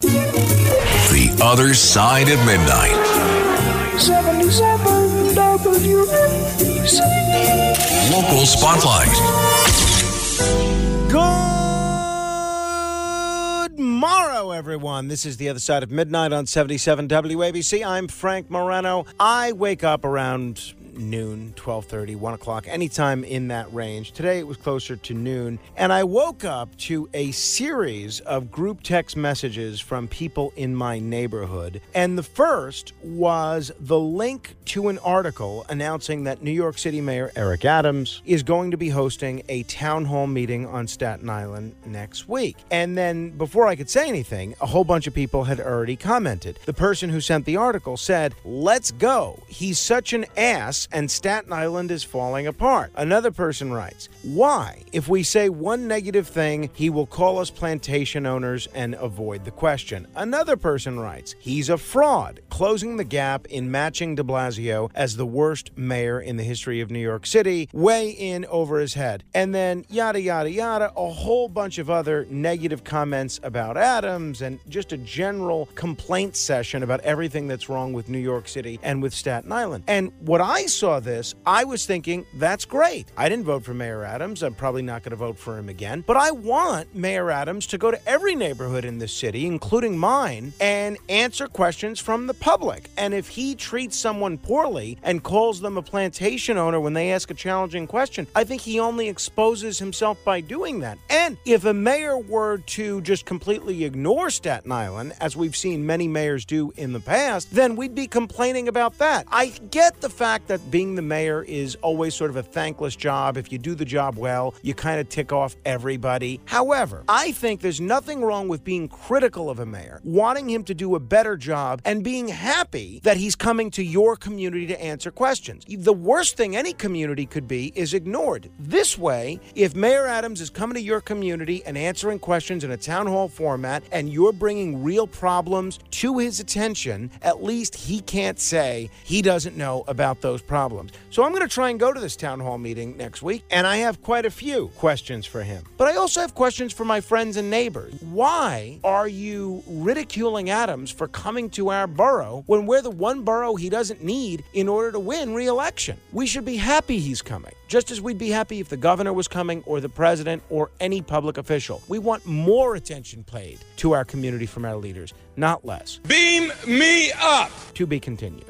The Other Side of Midnight. 77 WABC. Local Spotlight. Good morrow, everyone. This is the other side of midnight on 77 WABC. I'm Frank Morano. I wake up around noon 12.30 1 o'clock anytime in that range. Today it was closer to noon and i woke up to a series of group text messages from people in my neighborhood. And the first was the link to an article announcing that new york city mayor eric adams is going to be hosting a town hall meeting on staten island next week. And then before i could say anything a whole bunch of people had already commented. The person who sent the article said let's go. He's such an ass and Staten Island is falling apart. Another person writes, Why? If we say one negative thing, he will call us plantation owners and avoid the question. Another person writes, He's a fraud, closing the gap in matching de Blasio as the worst mayor in the history of New York City, way in over his head. And then yada, yada, yada, a whole bunch of other negative comments about Adams and just a general complaint session about everything that's wrong with New York City and with Staten Island. And what I saw this, I was thinking, that's great. I didn't vote for Mayor Adams. I'm probably not going to vote for him again. But I want Mayor Adams to go to every neighborhood in this city, including mine, and answer questions from the public. And if he treats someone poorly and calls them a plantation owner when they ask a challenging question, I think he only exposes himself by doing that. And if a mayor were to just completely ignore Staten Island, as we've seen many mayors do in the past, then we'd be complaining about that. I get the fact that being the mayor is always sort of a thankless job. If you do the job well, you kind of tick off everybody. However, I think there's nothing wrong with being critical of a mayor, wanting him to do a better job, and being happy that he's coming to your community to answer questions. The worst thing any community could be is ignored. This way, if Mayor Adams is coming to your community and answering questions in a town hall format, and you're bringing real problems to his attention, at least he can't say he doesn't know about those problems. So I'm going to try and go to this town hall meeting next week, and I have quite a few questions for him. But I also have questions for my friends and neighbors. Why are you ridiculing Adams for coming to our borough when we're the one borough he doesn't need in order to win re election? We should be happy he's coming, just as we'd be happy if the governor was coming or the president or any public official. We want more attention paid to our community from our leaders, not less. Beam me up! To be continued.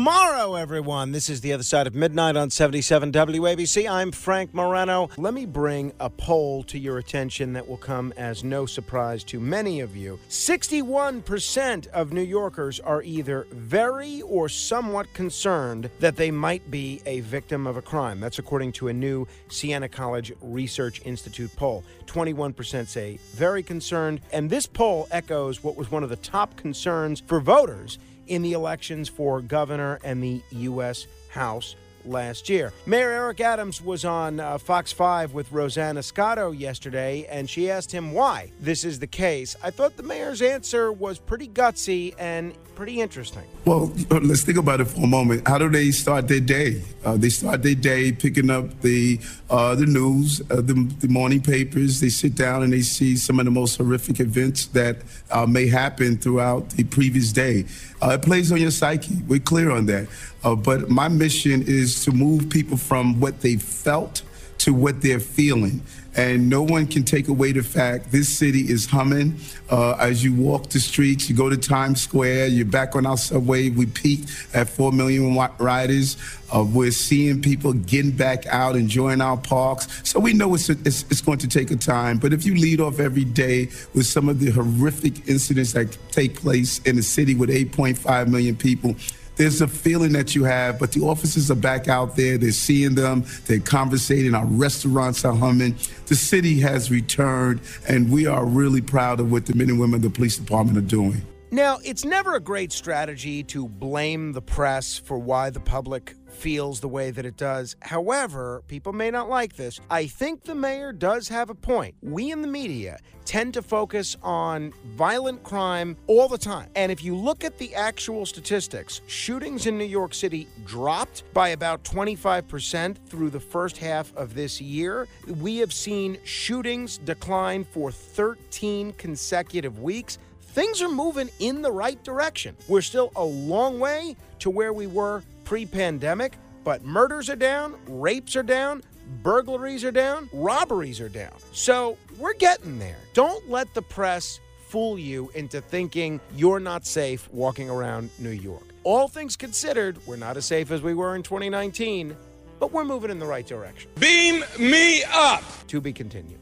morrow, everyone. This is the other side of midnight on 77 WABC. I'm Frank Morano. Let me bring a poll to your attention that will come as no surprise to many of you. 61% of New Yorkers are either very or somewhat concerned that they might be a victim of a crime. That's according to a new Siena College Research Institute poll. 21% say very concerned, and this poll echoes what was one of the top concerns for voters in the elections for governor and the U.S. House last year. Mayor Eric Adams was on uh, Fox 5 with Rosanna Scotto yesterday, and she asked him why this is the case. I thought the mayor's answer was pretty gutsy and pretty interesting. Well, let's think about it for a moment. How do they start their day? Uh, they start their day picking up the uh, the news, uh, the, the, morning papers. They sit down and they see some of the most horrific events that uh, may happen throughout the previous day. Uh, it plays on your psyche. We're clear on that. Uh, but my mission is to move people from what they felt to what they're feeling. And no one can take away the fact this city is humming. Uh, as you walk the streets, you go to Times Square, you're back on our subway. We peaked at 4 million riders. Uh, we're seeing people getting back out, enjoying our parks. So we know it's, a, it's, it's going to take a time. But if you lead off every day with some of the horrific incidents that take place in a city with 8.5 million people, there's a feeling that you have, but the officers are back out there. They're seeing them. They're conversating. Our restaurants are humming. The city has returned, and we are really proud of what the men and women of the police department are doing. Now, it's never a great strategy to blame the press for why the public feels the way that it does. However, people may not like this. I think the mayor does have a point. We in the media tend to focus on violent crime all the time. And if you look at the actual statistics, shootings in New York City dropped by about 25% through the first half of this year. We have seen shootings decline for 13 consecutive weeks things are moving in the right direction. We're still a long way to where we were pre pandemic, but murders are down, rapes are down, burglaries are down, robberies are down. So we're getting there. Don't let the press fool you into thinking you're not safe walking around New York. All things considered, we're not as safe as we were in 2019, but we're moving in the right direction. Beam me up! To be continued.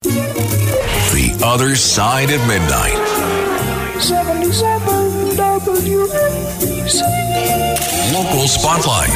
The other side of midnight. 77 Local Spotlight.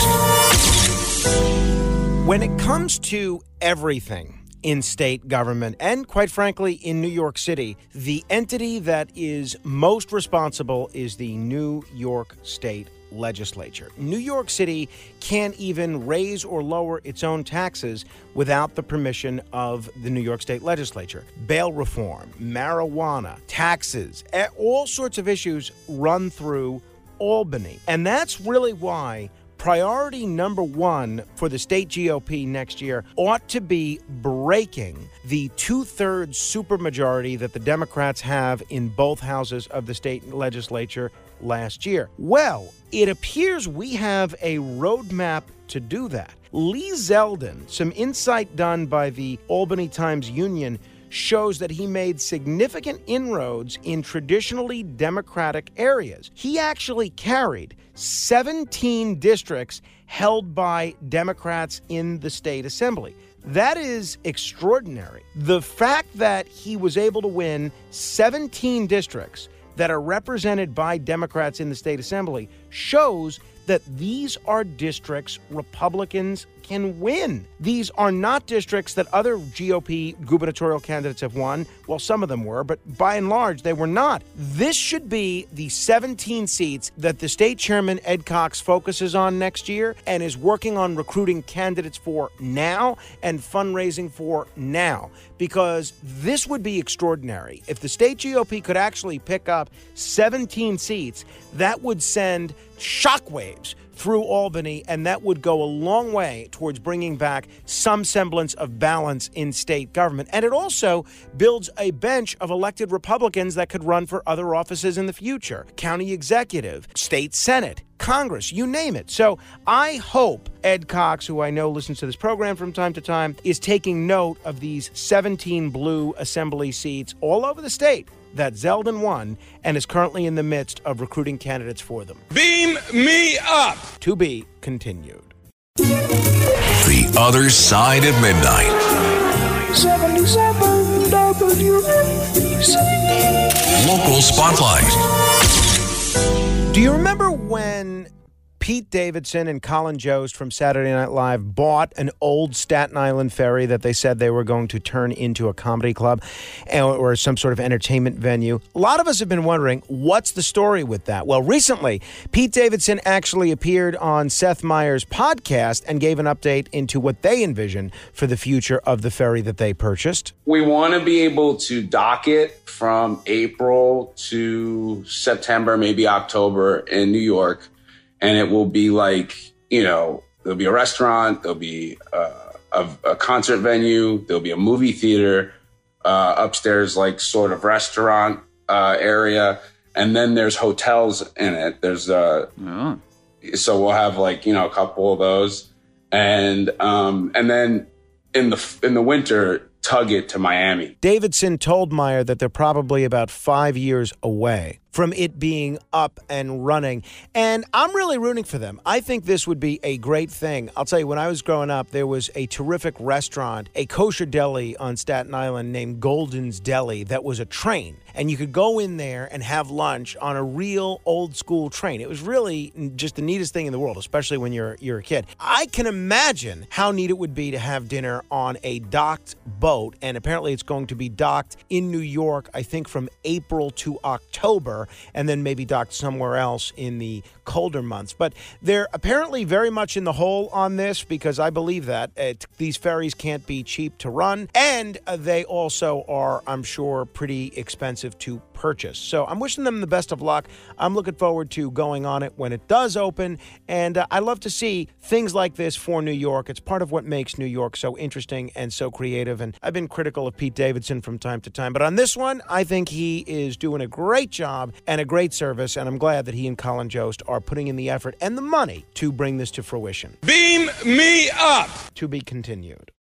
When it comes to everything in state government and, quite frankly, in New York City, the entity that is most responsible is the New York State legislature. New York City can't even raise or lower its own taxes without the permission of the New York State legislature. Bail reform, marijuana, taxes, eh, all sorts of issues run through Albany. And that's really why priority number one for the state GOP next year ought to be breaking the two thirds supermajority that the Democrats have in both houses of the state legislature last year. Well, it appears we have a roadmap to do that. Lee Zeldin, some insight done by the Albany Times Union, shows that he made significant inroads in traditionally Democratic areas. He actually carried 17 districts held by Democrats in the state assembly. That is extraordinary. The fact that he was able to win 17 districts that are represented by Democrats in the state assembly shows that these are districts Republicans can win. These are not districts that other GOP gubernatorial candidates have won. Well, some of them were, but by and large, they were not. This should be the 17 seats that the state chairman, Ed Cox, focuses on next year and is working on recruiting candidates for now and fundraising for now. Because this would be extraordinary. If the state GOP could actually pick up 17 seats, that would send shockwaves through Albany, and that would go a long way towards bringing back some semblance of balance in state government. And it also builds a bench of elected Republicans that could run for other offices in the future county executive, state senate. Congress, you name it. So I hope Ed Cox, who I know listens to this program from time to time, is taking note of these 17 blue assembly seats all over the state that Zeldin won and is currently in the midst of recruiting candidates for them. Beam me up! To be continued. The other side of midnight. 77 WABC. Local Spotlight. Do you remember when Pete Davidson and Colin Jost from Saturday Night Live bought an old Staten Island ferry that they said they were going to turn into a comedy club or some sort of entertainment venue. A lot of us have been wondering what's the story with that. Well, recently, Pete Davidson actually appeared on Seth Meyers' podcast and gave an update into what they envision for the future of the ferry that they purchased. We want to be able to dock it from April to September, maybe October in New York. And it will be like, you know, there'll be a restaurant, there'll be uh, a, a, concert venue, there'll be a movie theater, uh, upstairs, like sort of restaurant uh, area. And then there's hotels in it. There's, uh, oh. so we'll have like, you know, a couple of those. And, um, and then in the, in the winter, tug it to Miami. Davidson told Meyer that they're probably about five years away from it being up and running. And I'm really rooting for them. I think this would be a great thing. I'll tell you, when I was growing up, there was a terrific restaurant, a kosher deli on Staten Island named Golden's Deli that was a train. And you could go in there and have lunch on a real old school train. It was really just the neatest thing in the world, especially when you're you're a kid. I can imagine how neat it would be to have dinner on a docked boat, and apparently it's going to be docked in New York, I think from April to October and then maybe docked somewhere else in the colder months. But they're apparently very much in the hole on this because I believe that it, these ferries can't be cheap to run, and uh, they also are, I'm sure, pretty expensive to purchase. So I'm wishing them the best of luck. I'm looking forward to going on it when it does open, and uh, I love to see things like this for New York. It's part of what makes New York so interesting and so creative. And I've been critical of Pete Davidson from time to time, but on this one, I think he is doing a great job and a great service, and I'm glad that he and Colin Jost are putting in the effort and the money to bring this to fruition. Beam me up! To be continued.